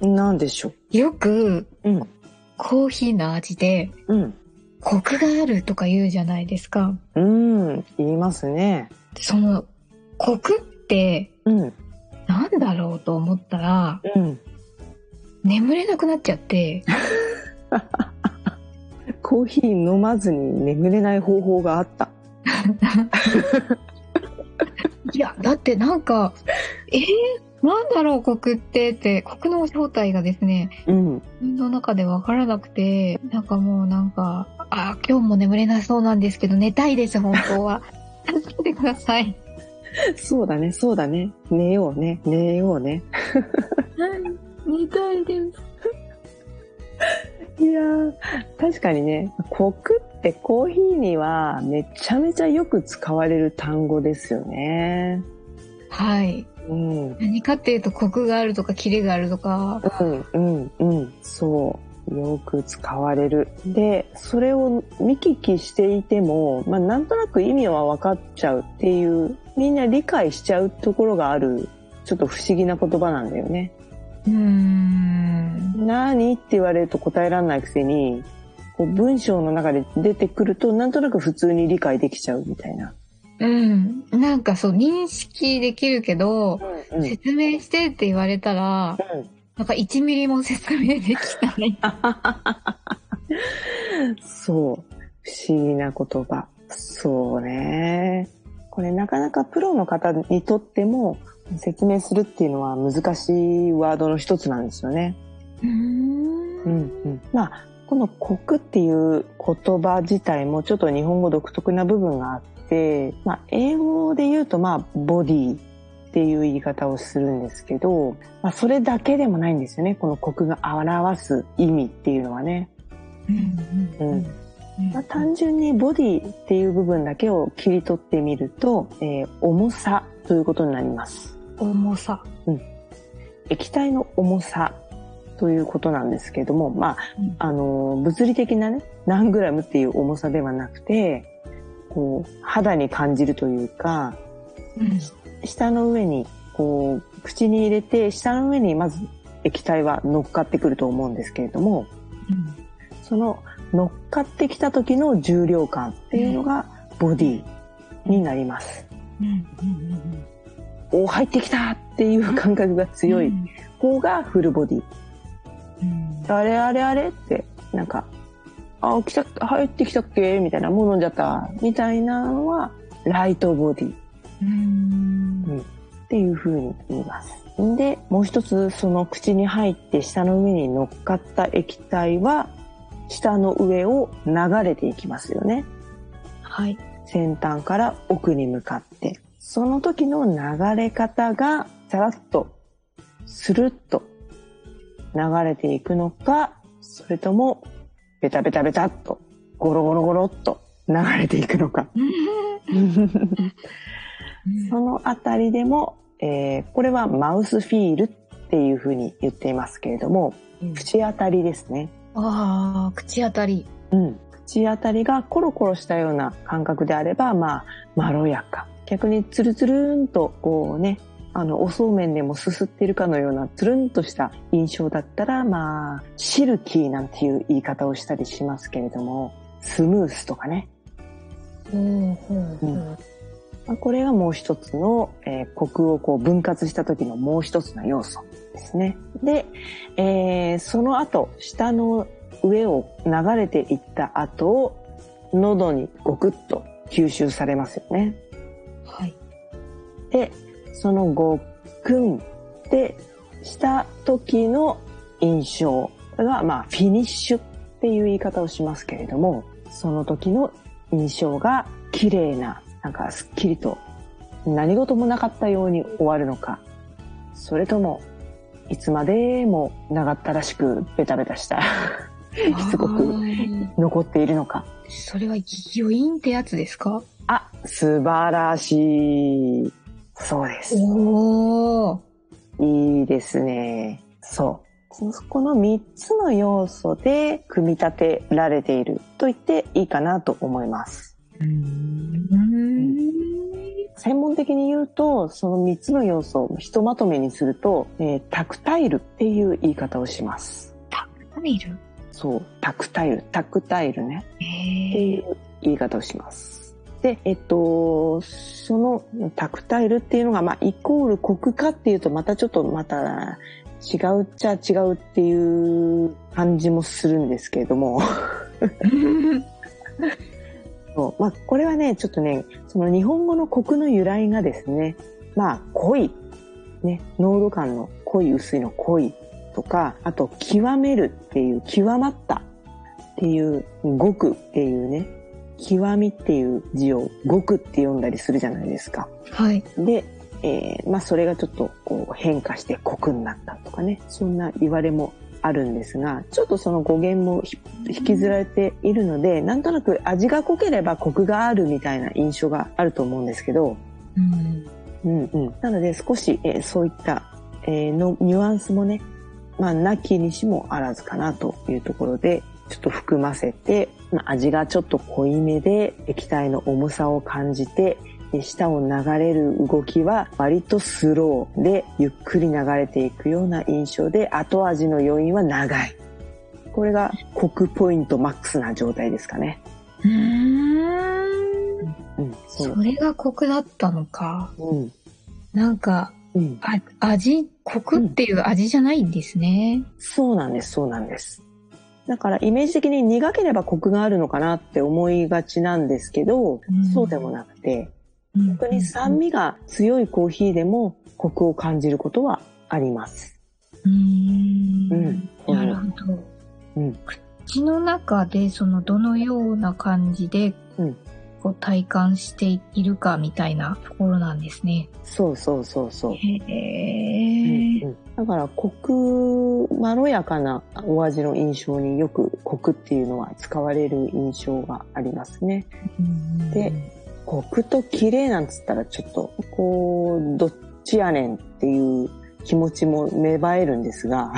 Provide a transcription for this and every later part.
何でしょよくううん。コーヒーの味でうん。コクがあるとか言うじゃないですか。うん。言いますね。そのコクってうん。なんだろうと思ったらうん。眠れなくなっちゃって。コーヒー飲まずに眠れない方法があった。いやだってなんかえー、なんだろうコクってってコクの正体がですねうん。自分の中でわからなくてなんかもうなんかあ今日も眠れなそうなんですけど寝たいです本当は。助けてください。そうだねそうだね。寝ようね。寝ようね。寝たいです。いやー確かにねコクってコーヒーにはめちゃめちゃよく使われる単語ですよね。はいうん。何かっていうとコクがあるとかキレがあるとか。うんうんうん。そう。よく使われる。でそれを見聞きしていても、まあ、なんとなく意味は分かっちゃうっていうみんな理解しちゃうところがあるちょっと不思議な言葉なんだよね。うーん。何って言われると答えられないくせにこう文章の中で出てくるとなんとなく普通に理解できちゃうみたいな。うんなんかそう認識できるけど、うんうん説明してって言われたらなんか1ミリも説明できない そう。不思議な言葉。そうね。これなかなかプロの方にとっても説明するっていうのは難しいワードの一つなんですよね。うーんうんうん。まあ、このコクっていう言葉自体もちょっと日本語独特な部分があって、まあ、英語で言うとまあ、ボディっていう言い方をするんですけど、まあ、それだけでもないんですよね。このコクが表す意味っていうのはね。うんうんうんまあ、単純にボディっていう部分だけを切り取ってみると、えー重さということになります。重さ液体の重さということなんですけども、まうんあ、あのー、物理的なね、何グラムっていう重さではなくて、こう、肌に感じるというか、うん。舌の上に、こう、口に入れて、舌の上にまず液体は乗っかってくると思うんですけれども、その乗っかってきた時の重量感っていうのがボディになります。うん。うん。お入ってきたっていう感覚が強い方がフルボディ。うん。あれあれあれって、なんか、あ、来た、入ってきたっけ？みたいな、もう飲んじゃった。みたいなのは、ライトボディっうんていう風に言います。で、もう一つ、その口に入って舌の上に乗っかった液体は、舌の上を流れていきますよね。はい先端から奥に向かって。その時の流れ方が、さらっと、スルッと流れていくのか、それとも、ベタベタベタっと、ゴロゴロゴロっと流れていくのか。そのあたりでも、えーこれはマウスフィールっていうふうに言っていますけれども、口当たりですね。ああ口当たりうん。口当たりがコロコロしたような感覚であれば、まあ、まろやか。逆にツルツルンと、こうね、あの、おそうめんでもすすっているかのようなツルンとした印象だったら、まあ、シルキーなんていう言い方をしたりしますけれども、スムースとかね。ほうほうほうまあこれがもう一つの、えーコクをこう分割した時のもう一つの要素ですね。で、えーその後、下の上を流れていった後、喉にゴクッと吸収されますよね。はい。で、そのごっくんってした時の印象が、まあ、フィニッシュっていう言い方をしますけれども、その時の印象が綺麗な、なんかすっきりと何事もなかったように終わるのか、それとも、いつまでも長ったらしくベタベタした しつこくはい残っているのか。それは余韻ってやつですか？あ、素晴らしい。そうです。おー。いいですね。そう。この3つの要素で組み立てられていると言っていいかなと思います。専門的に言うと、その3つの要素をひとまとめにすると、えータクタイルっていう言い方をします。何いるそう、タクタイル、タクタイルね。って。いう言い方をします。で、えっと、そのタクタイルっていうのが、まあ、イコールコクかっていうと、またちょっとまた違うっちゃ違うっていう感じもするんですけれども、そう。まあ、これはね、ちょっとね、その日本語のコクの由来がですね、まあ、濃い、ね、濃度感の濃い薄いの濃いとか、あと、極めるっていう、極まったっていう、極っていうね、極みっていう字を極って読んだりするじゃないですか。はい。で、えーまあそれがちょっとこう変化して濃くになったとかね、そんな言われもあるんですが、ちょっとその語源もひ引きずられているので、なんとなく味が濃ければコクがあるみたいな印象があると思うんですけど、うん。うんうん。なので少し、えーそういった、えーのニュアンスもね、まあ、なきにしもあらずかなというところで、ちょっと含ませて、まあ、味がちょっと濃いめで、液体の重さを感じて、で舌を流れる動きは割とスローで、ゆっくり流れていくような印象で、後味の余韻は長い。これがコクポイントマックスな状態ですかね。うーん。うん。それがコクだったのか。うん。なんか、うん。あ味、コクっていう味じゃないんですね。そうなんです、そうなんです。だからイメージ的に苦ければコクがあるのかなって思いがちなんですけど、うんそうでもなくて、本逆に酸味が強いコーヒーでもコクを感じることはあります。うーん。うんなるほど。うん。口の中でそのどのような感じで、うんこう体感しているかみたいなところなんですね。そうそうそうそう。へえ。うんだからコク、まろやかなお味の印象によくコクっていうのは使われる印象がありますね。うんで、コクと綺麗なんつったらちょっと、こう、どっちやねんっていう気持ちも芽生えるんですが、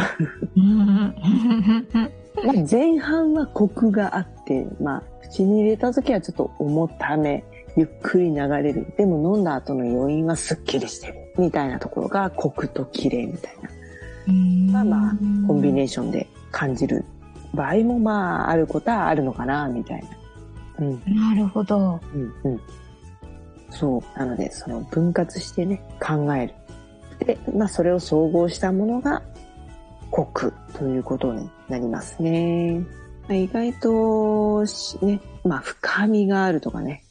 うん まあ前半はコクがあって、まあ口に入れた時はちょっと重ため、ゆっくり流れる。でも飲んだ後の余韻はスッキリしてる。みたいなところがコクと綺麗みたいな。まあまあコンビネーションで感じる場合もまああることはあるのかな、みたいな。うん。なるほど。うんうん。そう。なので、その分割してね、考える。で、まあそれを総合したものが、コクということになりますね。まあ意外とし、ね、まあ深みがあるとかね、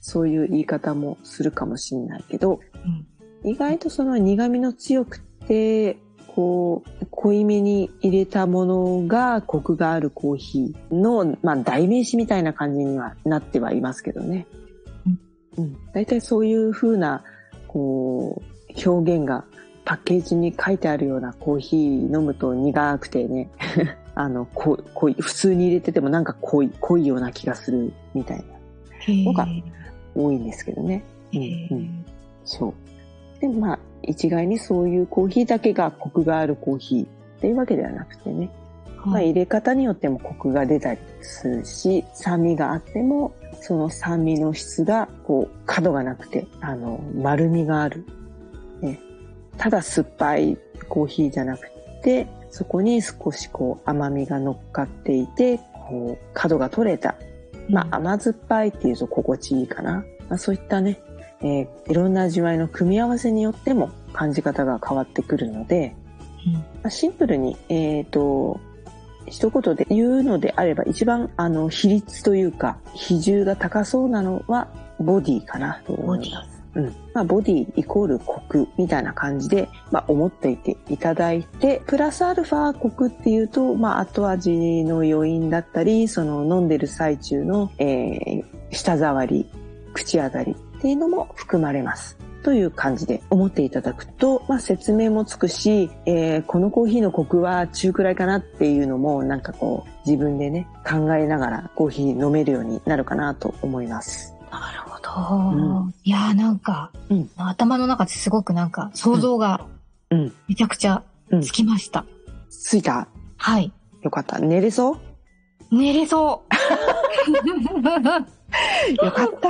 そういう言い方もするかもしれないけど、うん意外とその苦味の強くて、こう、濃いめに入れたものがコクがあるコーヒーの、まあ代名詞みたいな感じにはなってはいますけどね。うん。大体そういう風な、こう、表現がパッケージに書いてあるようなコーヒー飲むと苦くてね、あの、濃い、普通に入れててもなんか濃い、濃いような気がするみたいな、のが多いんですけどね。うんうんそう。で、まあ、一概にそういうコーヒーだけがコクがあるコーヒーっていうわけではなくてね。まあ、はい入れ方によってもコクが出たりするし、酸味があっても、その酸味の質が、こう、角がなくて、あの、丸みがある。ね。ただ酸っぱいコーヒーじゃなくて、そこに少しこう、甘みが乗っかっていて、こう、角が取れた。まあ、甘酸っぱいっていうと心地いいかな。まあ、そういったね、えーいろんな味わいの組み合わせによっても感じ方が変わってくるので、うん。まあシンプルに、えっ、と、一言で言うのであれば一番あの比率というか比重が高そうなのはボディかなと思います。うん。まあ、ボディイコールコクみたいな感じで、まあ、思っていていただいて、プラスアルファコクっていうと、まあ、後味の余韻だったり、その飲んでる最中の、えー、舌触り、口当たりっていうのも含まれます。という感じで思っていただくと、まあ、説明もつくし、えー、このコーヒーのコクは中くらいかなっていうのもなんかこう自分でね考えながらコーヒー飲めるようになるかなと思います。なるほど。うん、いやーなんか、うん、頭の中ですごくなんか想像がめちゃくちゃつきました。うん、ついた？はい。よかった。寝れそう？寝れそう よかった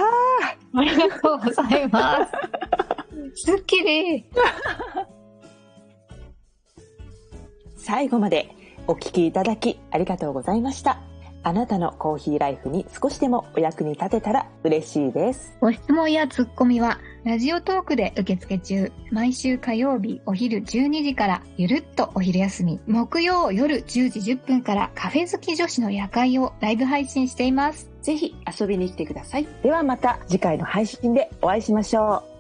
ありがとうございます。すっきり。最後までお聞きいただきありがとうございました。あなたのコーヒーライフに少しでもお役に立てたら嬉しいです。ご質問やツッコミは、ラジオトークで受付中。毎週火曜日お昼12時からゆるっとお昼休み。木曜夜10時10分からカフェ好き女子の夜会をライブ配信しています。ぜひ遊びに来てください。ではまた次回の配信でお会いしましょう。